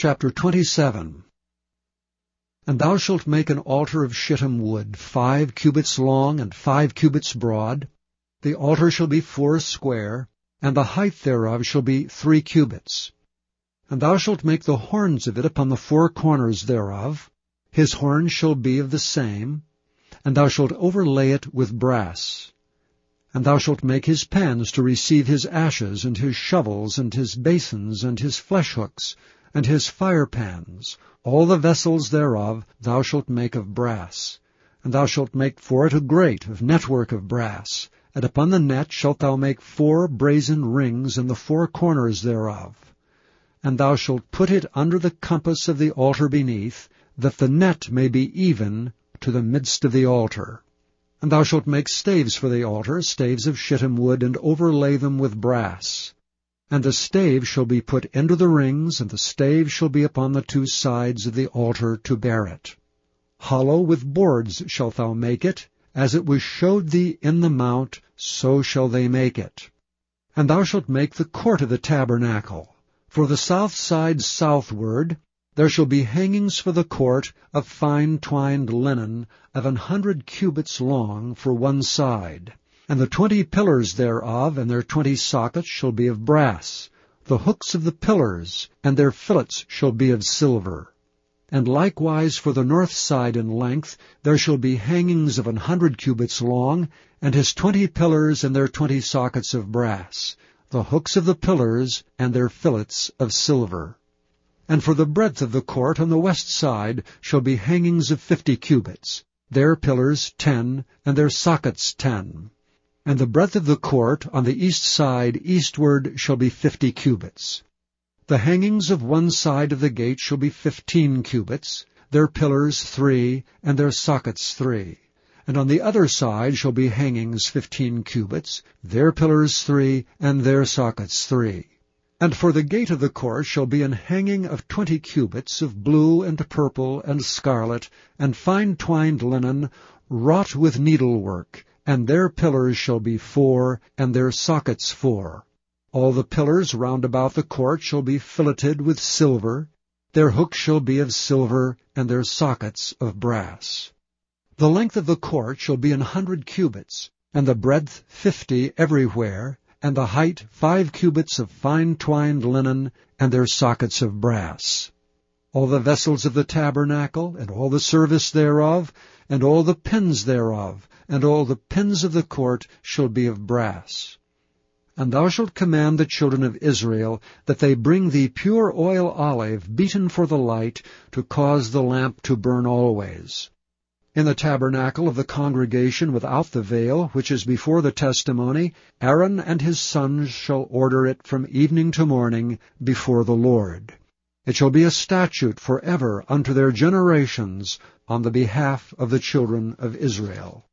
Chapter 27 And thou shalt make an altar of shittim wood, five cubits long and five cubits broad. The altar shall be four square, and the height thereof shall be three cubits. And thou shalt make the horns of it upon the four corners thereof. His horns shall be of the same, and thou shalt overlay it with brass. And thou shalt make his pans to receive his ashes, and his shovels, and his basins, and his fleshhooks, and his firepans, all the vessels thereof thou shalt make of brass. And thou shalt make for it a grate of network of brass, and upon the net shalt thou make four brazen rings in the four corners thereof. And thou shalt put it under the compass of the altar beneath, that the net may be even to the midst of the altar. And thou shalt make staves for the altar, staves of shittim wood, and overlay them with brass. And the stave shall be put into the rings, and the stave shall be upon the two sides of the altar to bear it. Hollow with boards shalt thou make it, as it was showed thee in the mount, so shall they make it. And thou shalt make the court of the tabernacle. For the south side southward there shall be hangings for the court of fine twined linen of an hundred cubits long for one side. And the twenty pillars thereof and their twenty sockets shall be of brass. The hooks of the pillars and their fillets shall be of silver. And likewise for the north side in length there shall be hangings of an hundred cubits long, and his twenty pillars and their twenty sockets of brass, the hooks of the pillars and their fillets of silver. And for the breadth of the court on the west side shall be hangings of fifty cubits, their pillars ten, and their sockets ten. And the breadth of the court on the east side eastward shall be fifty cubits. The hangings of one side of the gate shall be fifteen cubits, their pillars three, and their sockets three. And on the other side shall be hangings fifteen cubits, their pillars three, and their sockets three. And for the gate of the court shall be an hanging of twenty cubits of blue and purple and scarlet, and fine twined linen, wrought with needlework, and their pillars shall be four, and their sockets four. All the pillars round about the court shall be filleted with silver, their hooks shall be of silver, and their sockets of brass. The length of the court shall be an hundred cubits, and the breadth fifty everywhere, and the height five cubits of fine twined linen, and their sockets of brass. All the vessels of the tabernacle, and all the service thereof, and all the pins thereof, and all the pins of the court shall be of brass. And thou shalt command the children of Israel that they bring thee pure oil olive beaten for the light, to cause the lamp to burn always. In the tabernacle of the congregation without the veil, which is before the testimony, Aaron and his sons shall order it from evening to morning before the Lord. It shall be a statute for ever unto their generations on the behalf of the children of Israel.